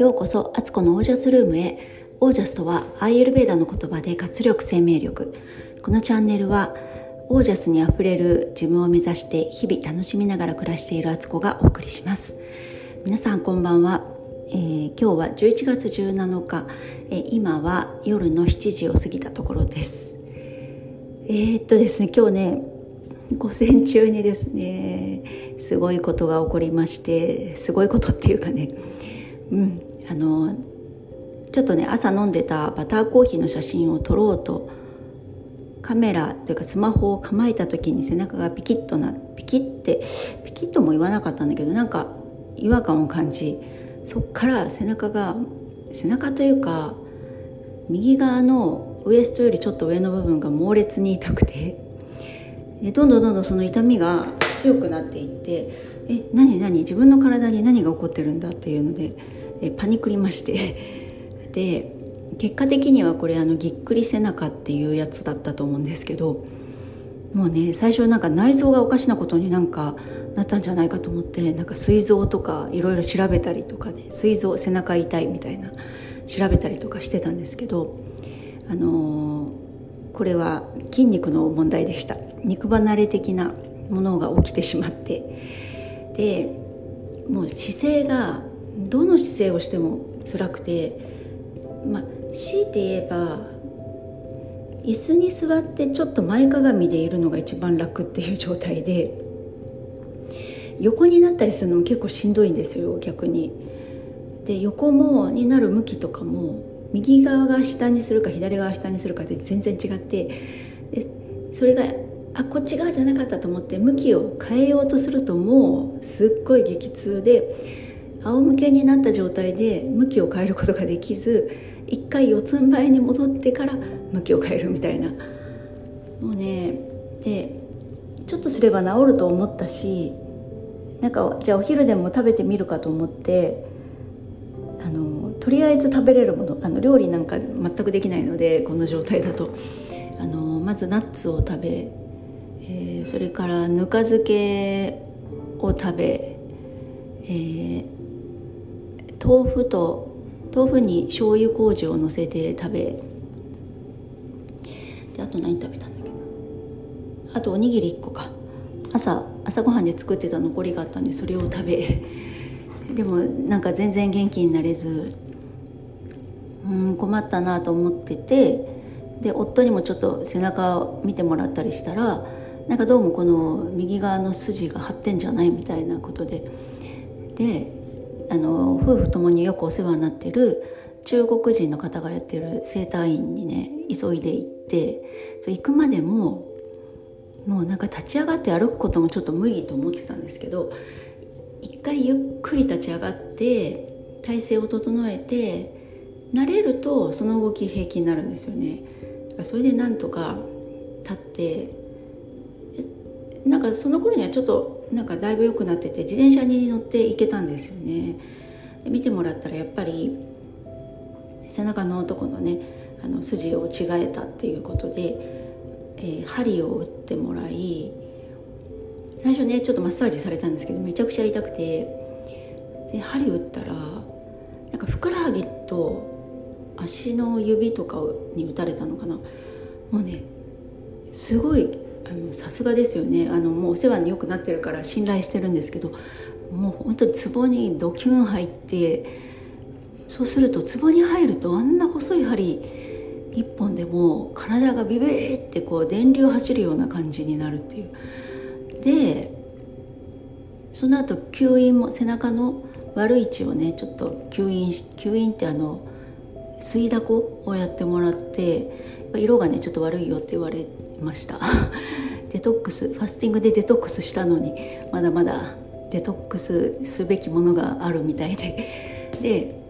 ようこそアツコのオージャスルームへ。オージャスとはアイエルベーダの言葉で活力生命力。このチャンネルはオージャスにあふれる自分を目指して日々楽しみながら暮らしているアツコがお送りします。皆さんこんばんは、えー、今日は11月17日、えー、今は夜の7時を過ぎたところです。えー、っとですね今日ね午前中にですねすごいことが起こりましてすごいことっていうかねうん。あのちょっとね朝飲んでたバターコーヒーの写真を撮ろうとカメラというかスマホを構えた時に背中がピキッとなピキッてピキッとも言わなかったんだけどなんか違和感を感じそっから背中が背中というか右側のウエストよりちょっと上の部分が猛烈に痛くてでどんどんどんどんその痛みが強くなっていってえ何何？自分の体に何が起こってるんだ？っていうのでえパニクりまして。で結果的にはこれあのぎっくり背中っていうやつだったと思うんですけどもうね最初なんか内臓がおかしなことになんかなったんじゃないかと思ってなんか膵臓とかいろいろ調べたりとかね膵臓背中痛いみたいな調べたりとかしてたんですけどあのー、これは筋肉の問題でした。肉離れ的なものが起きてしまって。でもう姿勢がどの姿勢をしても辛くてまあ強いて言えば椅子に座ってちょっと前かがみでいるのが一番楽っていう状態で横になったりするのも結構しんどいんですよ逆に。で横もになる向きとかも右側が下にするか左側下にするかで全然違ってでそれがあこっち側じゃなかったと思って向きを変えようとするともうすっごい激痛で仰向けになった状態で向きを変えることができず一回四つん這いに戻ってから向きを変えるみたいな。もうねでちょっとすれば治ると思ったしなんかじゃあお昼でも食べてみるかと思ってあのとりあえず食べれるものあの料理なんか全くできないのでこの状態だと。あのまずナッツを食べ、えー、それからぬか漬けを食べ、えー、豆腐と豆腐に醤油麹をのせて食べであと何食べたんだっけあとおにぎり1個か。朝朝ごはんで作ってた残りがあったんでそれを食べ でもなんか全然元気になれずうん困ったなと思っててで夫にもちょっと背中を見てもらったりしたらなんかどうもこの右側の筋が張ってんじゃないみたいなことでであの夫婦ともによくお世話になってる中国人の方がやってる整体院にね急いで行ってそ行くまでももうなんか立ち上がって歩くこともちょっと無理と思ってたんですけど一回ゆっくり立ち上がって体勢を整えて慣れるとその動き平気になるんですよね。それでなんとか立ってなんかその頃にはちょっとなんかだいぶ良くなってて自転車に乗って行けたんですよね。で見てもらったらやっぱり背中の男のねあの筋を違えたっていうことで、えー、針を打ってもらい最初ねちょっとマッサージされたんですけどめちゃくちゃ痛くてで針打ったらなんかふくらはぎと足の指とかに打たれたのかな。もうねすごいさすがですよね。あのもうお世話によくなってるから信頼してるんですけどもう本当に壺にドキュン入ってそうすると壺に入るとあんな細い針一本でも体がビビーってこう電流走るような感じになるっていう。でその後吸引も背中の悪い位置をねちょっと吸引吸引ってあの吸いだこをやってもらって色がねちょっと悪いよって言われました。デトックスファスティングでデトックスしたのにまだまだデトックスすべきものがあるみたいで。で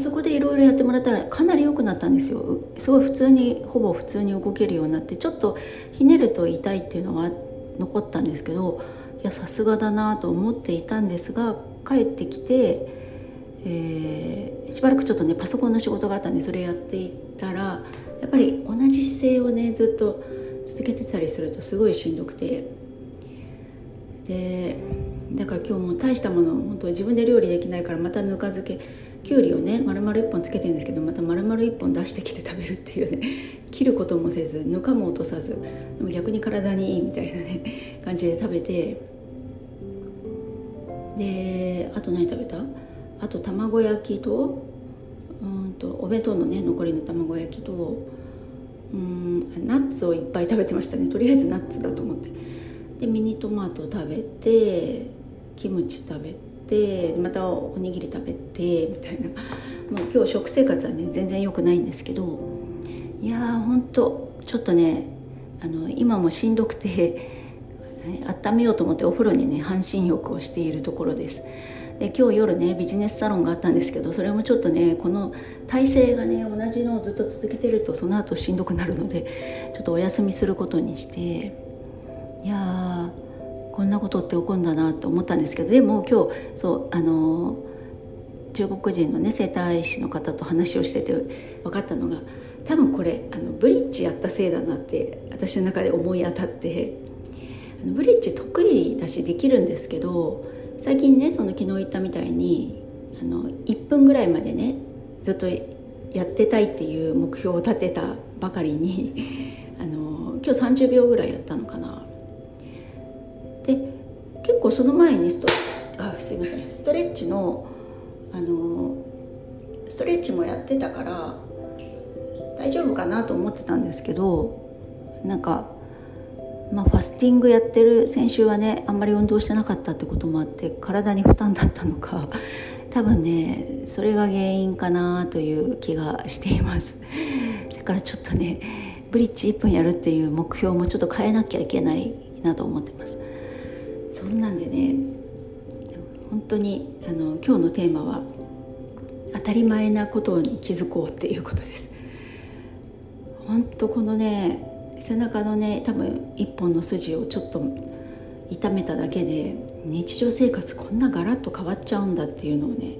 そこでいろいろやってもらったらかなり良くなったんですよ。すごい普通にほぼ普通に動けるようになってちょっとひねると痛いっていうのは残ったんですけどいやさすがだなと思っていたんですが帰ってきて、えー、しばらくちょっとねパソコンの仕事があったんでそれやっていったらやっぱり同じ姿勢をねずっと続けてたりするとすごいしんどくて。でだから今日も大したもの本当自分で料理できないからまたぬか漬けきゅうりをね丸々1本つけてるんですけどまた丸々1本出してきて食べるっていうね。切ることもせずぬかも落とさずでも逆に体にいいみたいなね感じで食べて。であと何食べた？あと卵焼きとうんとお弁当のね残りの卵焼きとうんナッツをいっぱい食べてましたね。とりあえずナッツだと思って。でミニトマト食べてキムチ食べてまたおにぎり食べてみたいな。もう今日食生活はね全然良くないんですけど。いやーほんとちょっとねあの今もしんどくて温めようと思ってお風呂にね半身浴をしているところです。で今日夜ねビジネスサロンがあったんですけどそれもちょっとねこの体勢がね同じのをずっと続けてるとその後しんどくなるのでちょっとお休みすることにしていやこんなことって起こるんだなと思ったんですけどでも今日そうあの中国人のね整体師の方と話をしてて分かったのが多分これあのブリッジやったせいだなって私の中で思い当たってあのブリッジ得意だしできるんですけど最近ねその昨日言ったみたいにあの1分ぐらいまでねずっとやってたいっていう目標を立てたばかりに あの今日30秒ぐらいやったのかな。で結構その前にストあすいません。ストレッチのあのストレッチもやってたから大丈夫かなと思ってたんですけどなんかまあ、ファスティングやってる先週はねあんまり運動してなかったってこともあって体に負担だったのか 多分ねそれが原因かなという気がしています。だからちょっとねブリッジ1分やるっていう目標もちょっと変えなきゃいけないなと思ってます。そんなんでね本当にあの今日のテーマは当たり前なことに気づこうっていうことです。本当このね背中のね多分一本の筋をちょっと痛めただけで日常生活こんなガラッと変わっちゃうんだっていうのをね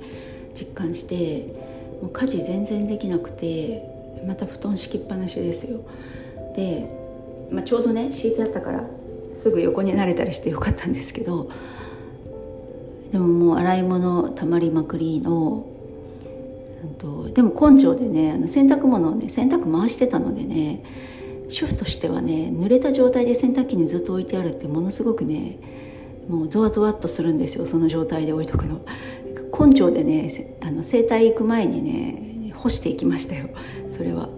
実感してもう家事全然できなくてまた布団敷きっぱなしですよ。で、まあ、ちょうどね敷いてあったからすぐ横になれたりしてよかったんですけどでももう洗い物たまりまくりのでも根性でねあの洗濯物をね洗濯回してたのでね主婦としてはね濡れた状態で洗濯機にずっと置いてあるってものすごくねもうゾワゾワっとするんですよその状態で置いとくの。根性でねあの整体行く前にね干していきましたよ。それは。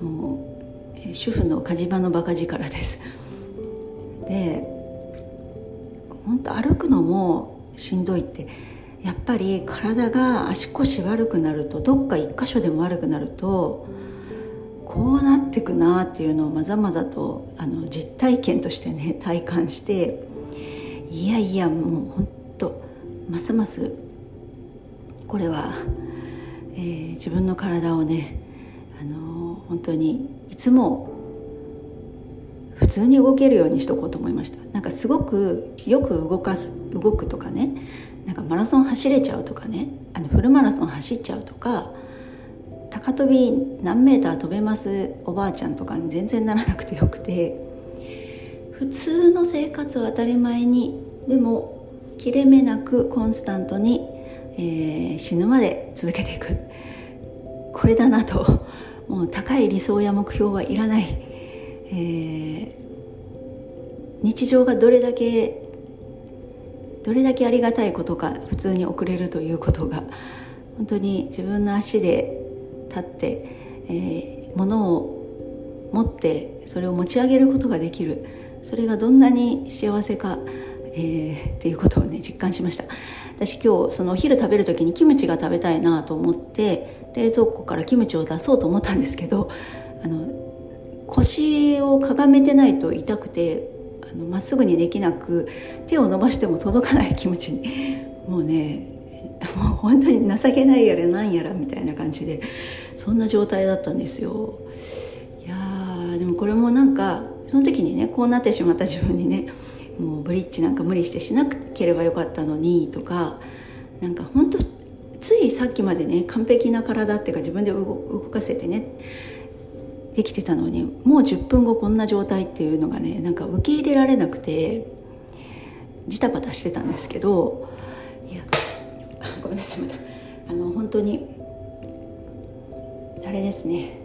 もう主婦の火事場のバカ力です。で本当歩くのもしんどいってやっぱり体が足腰悪くなるとどっか一箇所でも悪くなるとこうなってくなっていうのをまざまざとあの実体験としてね体感していやいやもうほんとますますこれは、えー、自分の体をねあの本当にいつも普通に動けるようにしとこうと思いました。なんかすごくよく動かす動くとかねなんかマラソン走れちゃうとかねあのフルマラソン走っちゃうとか高跳び何メーター飛べます？おばあちゃんとかに全然ならなくてよくて。普通の生活は当たり前にでも切れ目なくコンスタントに、えー、死ぬまで続けていく。これだなと。もう高い理想や目標はいらない、えー、日常がどれだけどれだけありがたいことか普通に送れるということが本当に自分の足で立って、えー、物を持ってそれを持ち上げることができる。それがどんなに幸せか、えー、っていうことをね実感しました。私今日そのお昼食べる時にキムチが食べたいなと思って冷蔵庫からキムチを出そうと思ったんですけどあの腰をかがめてないと痛くてあのまっすぐにできなく手を伸ばしても届かないキムチに。もうねもう本当に情けないやらなんやらみたいな感じでそんな状態だったんですよ。いやーでもこれもなんかその時にねこうなってしまった自分にねもうブリッジなんか無理してしなければよかったのにとかなんか本当ついさっきまでね完璧な体っていうか自分で動かせてねできてたのにもう10分後こんな状態っていうのがねなんか受け入れられなくてジタバタしてたんですけどいやごめんなさいまた。あの本当にあれですね。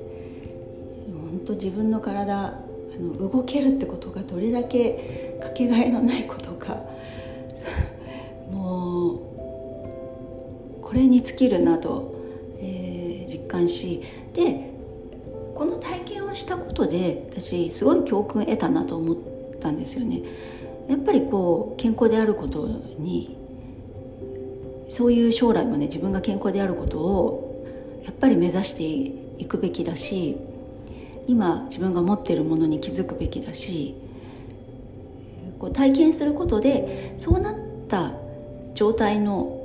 本当自分の体あの動けるってことがどれだけかけがえのないことか。もうこれに尽きるなと、えー、実感しでこの体験をしたことで私すごい教訓得たなと思ったんですよね。やっぱりこう健康であることにそういう将来もね自分が健康であることをやっぱり目指していくべきだし今自分が持ってるものに気づくべきだしこう体験することでそうなった状態の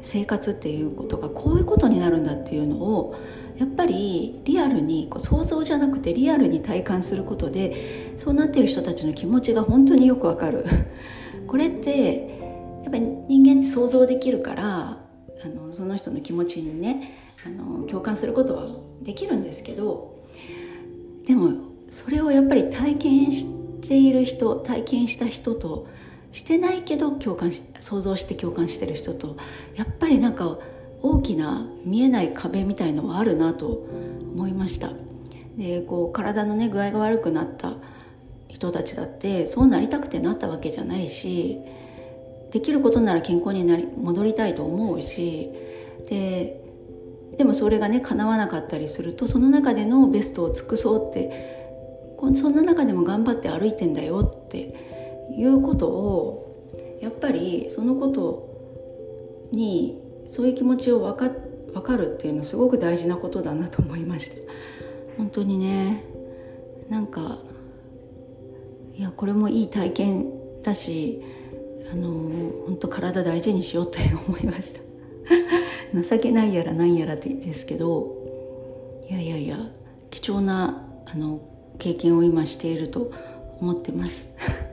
生活っていうことがこういうことになるんだっていうのをやっぱりリアルにこう想像じゃなくてリアルに体感することでそうなってる人たちの気持ちが本当によくわかる。これってやっぱり人間って想像できるからあのその人の気持ちにねあの共感することはできるんですけどでもそれをやっぱり体験している人体験した人としてないけど共感し想像して共感してる人とやっぱりなんか大きな見えない壁みたいのはあるなと思いました。でこう体のね具合が悪くなった人たちだってそうなりたくてなったわけじゃないしできることなら健康になり戻りたいと思うしででもそれがね叶わなかったりするとその中でのベストを尽くそうってそんな中でも頑張って歩いてんだよっていうことをやっぱりそのことにそういう気持ちを分か分かるっていうのはすごく大事なことだなと思いました。本当にねなんかいやこれもいい体験だしあの本当体大事にしようって思いました。情けないやらなんやらですけどいやいやいや貴重なあの経験を今していると思ってます。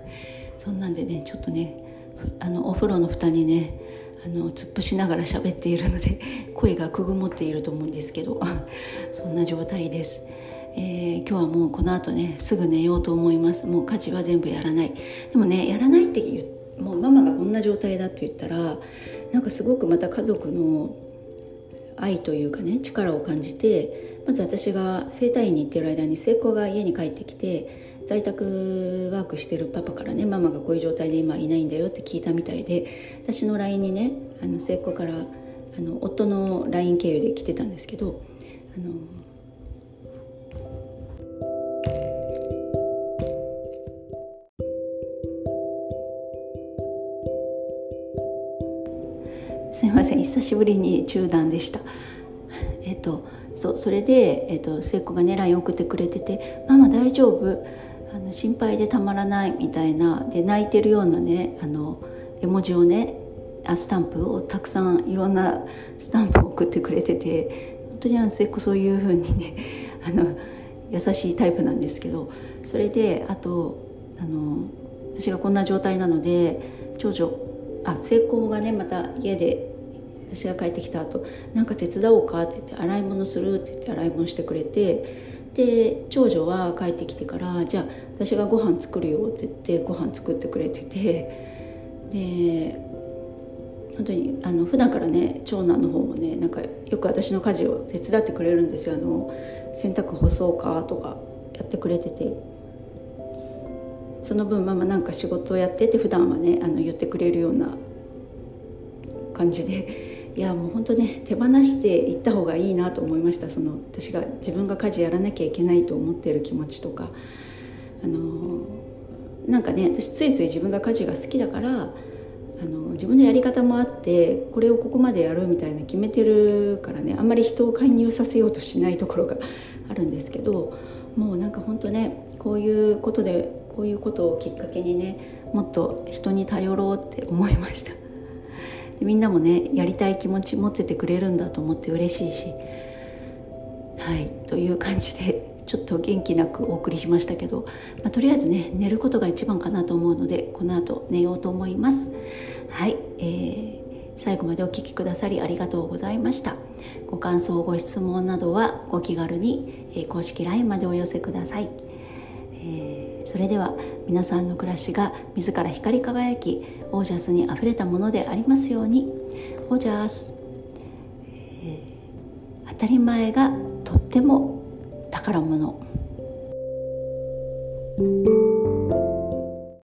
そんなんでねちょっとねあのお風呂の蓋にねあの突っ伏しながら喋っているので 声がくぐもっていると思うんですけど そんな状態です、えー、今日はもうこの後ねすぐ寝ようと思います。もう家事は全部やらない。でもねやらないって言もうママがこんな状態だって言ったらなんかすごくまた家族の愛というかね力を感じてまず私が整体院に行ってる間に末っ子が家に帰ってきて在宅ワークしてるパパからねママがこういう状態で今いないんだよって聞いたみたいで私の LINE にねあの末っ子からあの夫の LINE 経由で来てたんですけどあのすいません。久しぶりに中断でした。えっとそうそれで、えっと、末っ子がね LINE 送ってくれてて「ママ大丈夫？あの心配でたまらない」みたいな。で泣いてるようなねあの絵文字をねあスタンプをたくさんいろんなスタンプを送ってくれてて本当にあの末っ子そういうふうにね あの優しいタイプなんですけどそれであとあの私がこんな状態なので長女あ末っ子がねまた家で私が帰ってきた後なんか手伝おうか?」って言って「洗い物する?」って言って洗い物してくれてで長女は帰ってきてから「じゃあ私がご飯作るよ」って言ってご飯作ってくれててで本当にあの普段からね長男の方もねなんかよく私の家事を手伝ってくれるんですよあの洗濯干そうか？とかやってくれててその分ママなんか仕事をやってって普段はねあの言ってくれるような感じで。いやもう本当ね手放していった方がいいなと思いました。その私が自分が家事やらなきゃいけないと思っている気持ちとか。あのなんかね私ついつい自分が家事が好きだからあの自分のやり方もあってこれをここまでやるみたいな決めてるからねあんまり人を介入させようとしないところがあるんですけどもうなんか本当ねこういうことでこういうことをきっかけにねもっと人に頼ろうって思いました。でみんなもねやりたい気持ち持っててくれるんだと思って嬉しいし。はいという感じでちょっと元気なくお送りしましたけど、まあ、とりあえずね寝ることが一番かなと思うのでこの後寝ようと思います。はい、えー、最後までお聴きくださりありがとうございました。ご感想ご質問などはご気軽に、え、公式 LINE までお寄せください、えーそれでは皆さんの暮らしが自ら光り輝きオージャスにあふれたものでありますように。オージャス、えー、当たり前がとっても宝物。